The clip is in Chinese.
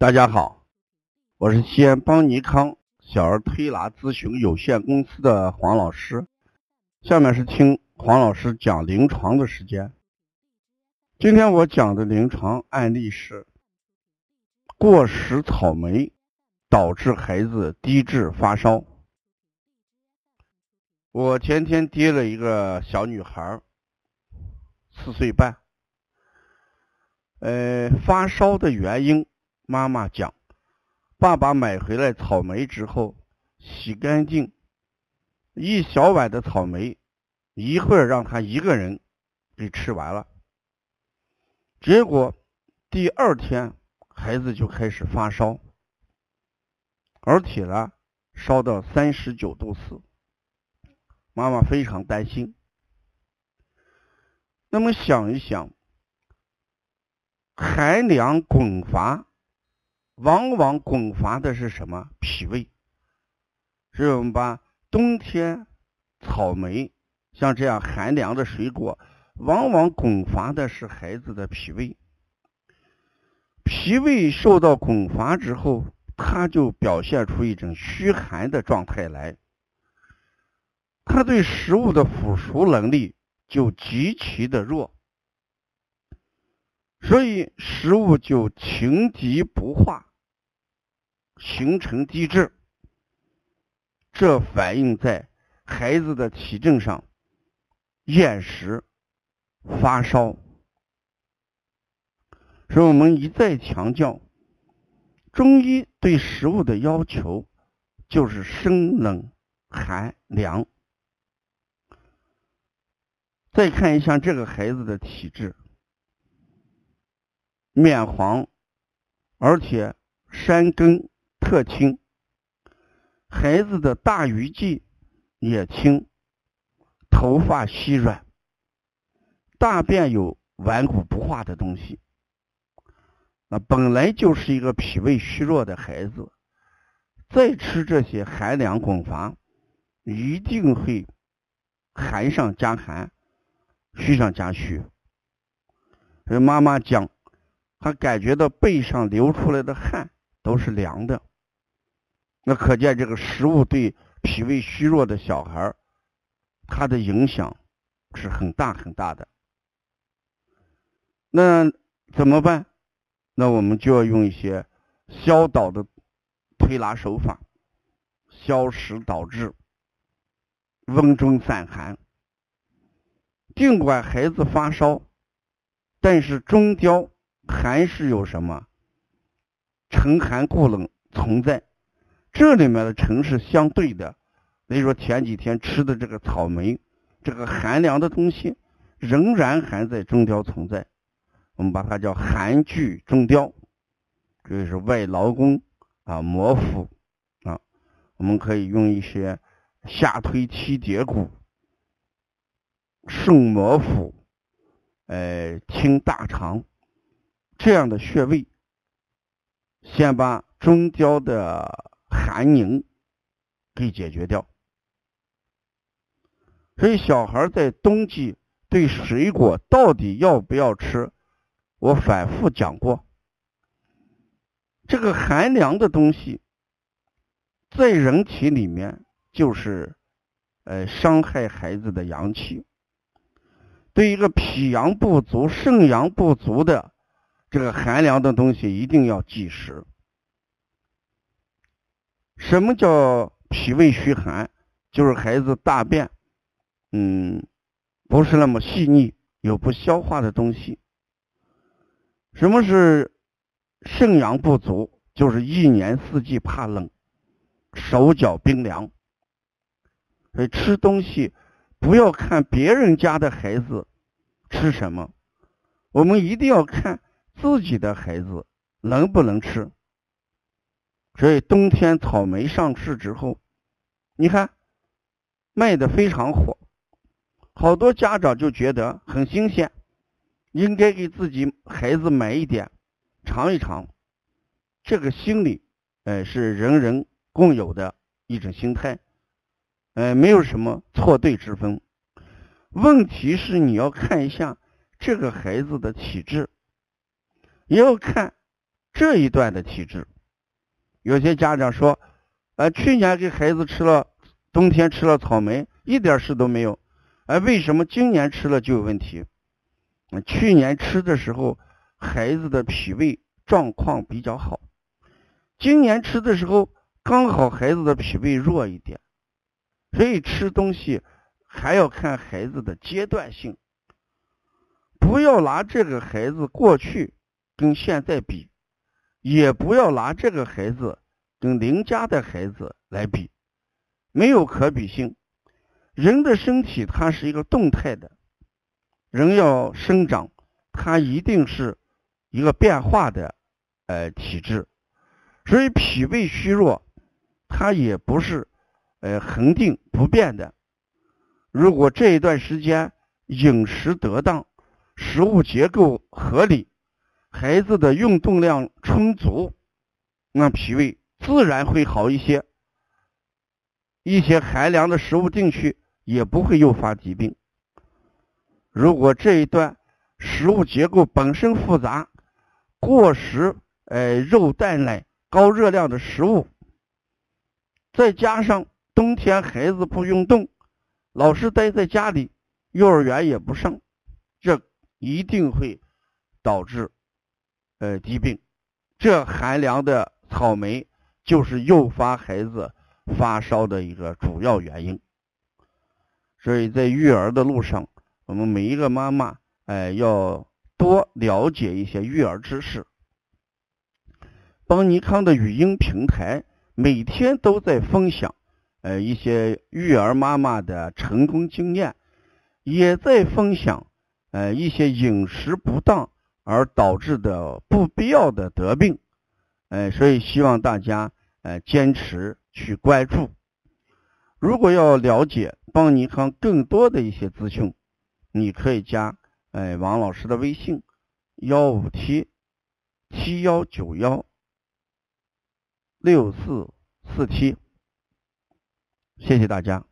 大家好，我是西安邦尼康小儿推拿咨询有限公司的黄老师。下面是听黄老师讲临床的时间。今天我讲的临床案例是过食草莓导致孩子低质发烧。我前天接了一个小女孩，四岁半，呃，发烧的原因。妈妈讲，爸爸买回来草莓之后洗干净，一小碗的草莓，一会儿让他一个人给吃完了。结果第二天孩子就开始发烧，而且呢烧到三十九度四，妈妈非常担心。那么想一想，寒凉滚发。往往滚伐的是什么？脾胃。所以我们把冬天草莓像这样寒凉的水果，往往滚伐的是孩子的脾胃。脾胃受到滚发之后，他就表现出一种虚寒的状态来，他对食物的腐熟能力就极其的弱，所以食物就情急不化。形成低质，这反映在孩子的体征上，厌食、发烧。所以我们一再强调，中医对食物的要求就是生冷寒凉。再看一下这个孩子的体质，面黄，而且山根。特轻，孩子的大鱼际也轻，头发稀软，大便有顽固不化的东西。那本来就是一个脾胃虚弱的孩子，再吃这些寒凉滚发，一定会寒上加寒，虚上加虚。妈妈讲，她感觉到背上流出来的汗都是凉的。那可见这个食物对脾胃虚弱的小孩他的影响是很大很大的。那怎么办？那我们就要用一些消导的推拿手法，消食导滞，温中散寒。尽管孩子发烧，但是中焦还是有什么沉寒固冷存在。这里面的沉是相对的，比如说前几天吃的这个草莓，这个寒凉的东西仍然还在中焦存在，我们把它叫寒聚中焦，这是外劳宫啊，摩腹啊，我们可以用一些下推七节骨、顺摩腹、呃清大肠这样的穴位，先把中焦的。寒凝给解决掉，所以小孩在冬季对水果到底要不要吃，我反复讲过，这个寒凉的东西在人体里面就是呃伤害孩子的阳气，对一个脾阳不足、肾阳不足的这个寒凉的东西一定要忌食。什么叫脾胃虚寒？就是孩子大便，嗯，不是那么细腻，有不消化的东西。什么是肾阳不足？就是一年四季怕冷，手脚冰凉。所以吃东西不要看别人家的孩子吃什么，我们一定要看自己的孩子能不能吃。所以冬天草莓上市之后，你看卖的非常火，好多家长就觉得很新鲜，应该给自己孩子买一点尝一尝。这个心理，哎，是人人共有的一种心态，哎，没有什么错对之分。问题是你要看一下这个孩子的体质，也要看这一段的体质。有些家长说，呃，去年给孩子吃了冬天吃了草莓，一点事都没有，哎，为什么今年吃了就有问题？去年吃的时候，孩子的脾胃状况比较好，今年吃的时候刚好孩子的脾胃弱一点，所以吃东西还要看孩子的阶段性，不要拿这个孩子过去跟现在比，也不要拿这个孩子跟邻家的孩子来比，没有可比性。人的身体它是一个动态的。人要生长，它一定是一个变化的呃体质，所以脾胃虚弱，它也不是呃恒定不变的。如果这一段时间饮食得当，食物结构合理，孩子的运动量充足，那脾胃自然会好一些，一些寒凉的食物进去也不会诱发疾病。如果这一段食物结构本身复杂，过食呃肉蛋奶高热量的食物，再加上冬天孩子不运动，老是待在家里，幼儿园也不上，这一定会导致呃疾病。这寒凉的草莓就是诱发孩子发烧的一个主要原因。所以在育儿的路上。我们每一个妈妈，哎，要多了解一些育儿知识。邦尼康的语音平台每天都在分享，呃，一些育儿妈妈的成功经验，也在分享，呃，一些饮食不当而导致的不必要的得病，哎，所以希望大家，呃，坚持去关注。如果要了解邦尼康更多的一些资讯。你可以加哎王老师的微信幺五七七幺九幺六四四七，谢谢大家。